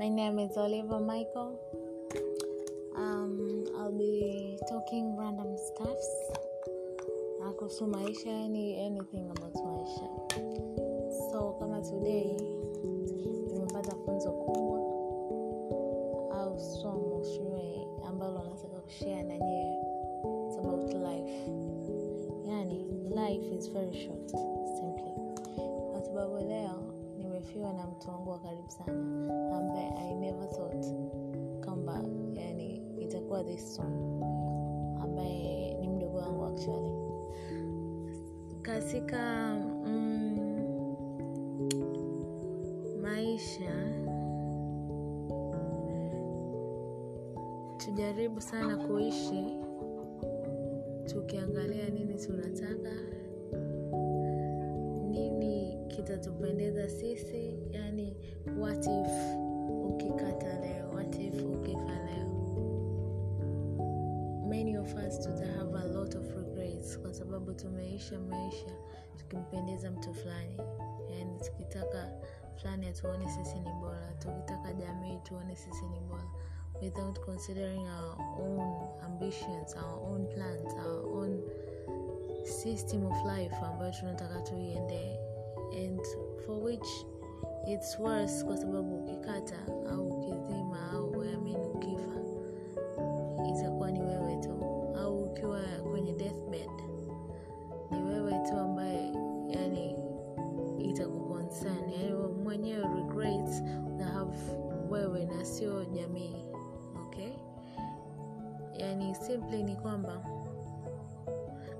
My name is Oliver Michael. Um, I'll be talking random stuffs uh, kuhusu maisha, yani anything about maisha. So kama today nimepata funzo kubwa au somo shule ambalo nataka kushare na nyewe. It's about life. Yani life is very short simply. Kwa sababu leo nimefiwa na mtu wangu wa karibu sana thought kwamba yani itakuwa this song ambaye ni mdogo wangu actually. Katika mm, maisha tujaribu sana kuishi tukiangalia nini tunataka nini kitatupendeza sisi yani what if ukikata leo what if ukifa leo many of us tuta have a lot of regrets kwa sababu tumeisha maisha tukimpendeza mtu fulani. Yani tukitaka fulani atuone sisi ni bora tukitaka jamii tuone sisi ni bora. Without considering our own ambitions our own plans our own system of life ambayo tunataka tuiendee and for which its worse kwa sababu ukikata au ukizima au amin ukifa itakuwa ni wewe tu. Au ukiwa kwenye deathbed ni wewe tu ambaye yani itakuconcern. Yani mwenyewe regrets na have wewe na sio jamii okay? Yani simply ni kwamba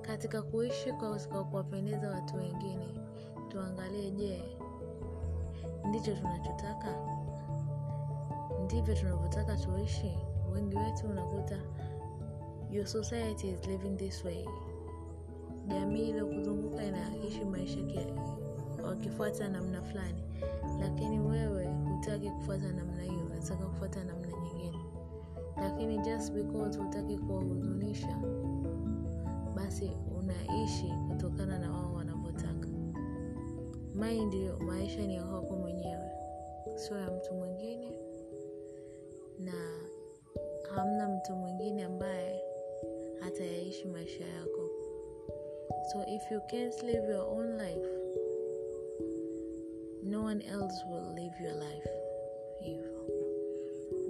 katika kuishi kwa kuwapendeza watu wengine tuangalie je ndicho tunachotaka. Ndivyo tunavyotaka tuishi. Wengi wetu unakuta your society is living this way. Jamii iliyokuzunguka inaishi maisha wakifuata namna fulani. Lakini wewe hutaki kufuata namna hiyo unataka kufuata namna nyingine. Lakini just because hutaki kuwahuzunisha basi unaishi kutokana na wao mind you, maisha ni ya kwako mwenyewe. Sio ya mtu mwingine. Na hamna mtu mwingine ambaye atayaishi maisha yako. So if you can't live your own life no one else will live your life. Hivyo.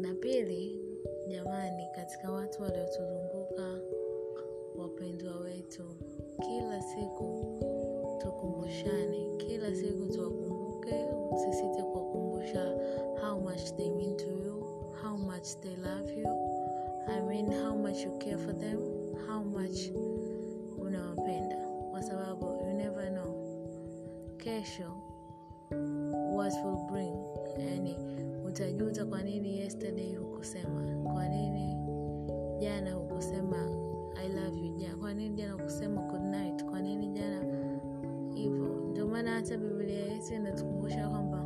Na pili jamani katika watu waliotuzunguka wapendwa wetu kila siku tukumbushane much they love you. I mean how much you care for them how much unawapenda. Kwa sababu you never know. Kesho what will bring. Yani utajuta kwa nini yesterday hukusema? Kwa nini jana hukusema i love you? Jana kwa nini jana hukusema good night? Kwa nini jana hivyo? Ndio maana hata biblia yetu inatukumbusha kwamba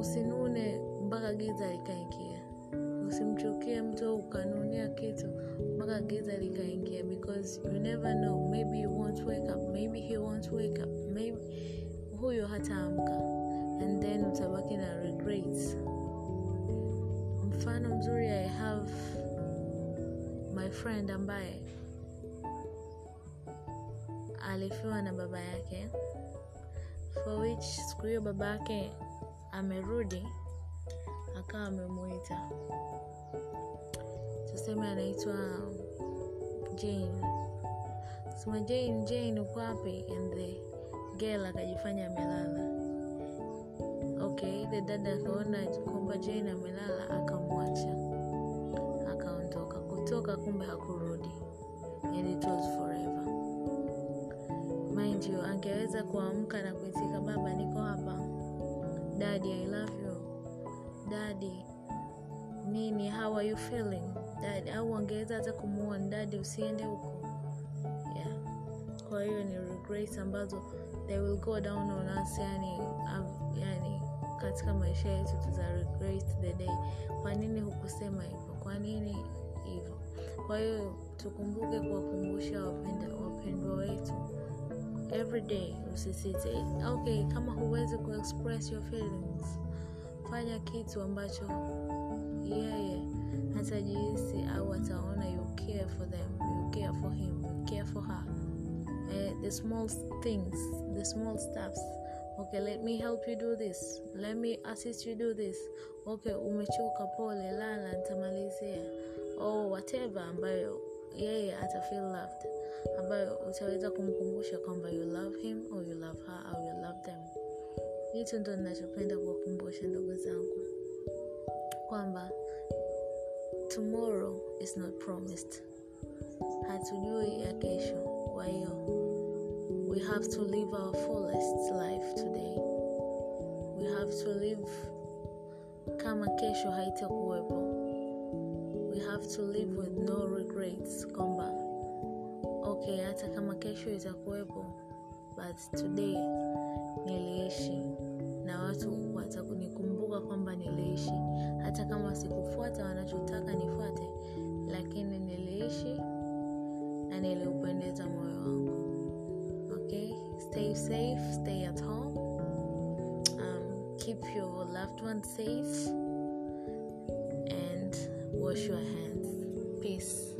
usinune mpaka giza likaingia usimchukie mtu ukanunia kitu mpaka giza likaingia because you never know. Maybe you won't wake up maybe he won't wake up maybe huyo hataamka. And then utabaki na regrets. Mfano mzuri i have my friend ambaye alifiwa na baba yake for which siku hiyo baba yake amerudi akawa amemwita. Tuseme anaitwa jane. Sema jane jane uko wapi? And the girl akajifanya amelala. Okay the dada akaona kwamba jane amelala akamwacha. Akaondoka. Kutoka kumbe hakurudi. And mind you angeweza kuamka na kuitika baba niko hapa. Dadi i love you daddy nini? How are you feeling? Dad au angeweza hata kumuona dadi usiende huko. Yeah. kwa hiyo ni regrets ambazo they will go down on us yani, um, yani katika maisha yetu tuza regret the day. Kwa nini hukusema hivyo? Kwa nini hivyo? Kwa hiyo tukumbuke kuwakumbusha wapendwa wetu. Every day usisite. Okay kama huwezi kuexpress your feelings fanya kitu ambacho yeye hatajihisi au ataona you care for them you care for him you care for her. Eh, the small things the small steps okay let me help you do this. Let me assist you do this. Okay umechoka pole lala nitamalizia. Or whatever ambayo yeye ata feel loved. Ambayo utaweza kumkumbusha kwamba you love him or you love her or you love them hicho ndo ninachopenda kuwakumbusha ndugu zangu kwamba tomorrow is not promised. Hatujui ya kesho. Kwa hiyo we have to live our fullest life today. We have to live kama kesho haitakuwepo. We have to live with no regrets kwamba okay hata kama kesho itakuwepo but today niliishi na watu watakunikumbuka kwamba niliishi hata kama sikufuata wanachotaka nifuate lakini niliishi na niliupendeza moyo wangu. Okay? Stay safe stay at home. Um, keep your loved one safe. And wash your hands. Peace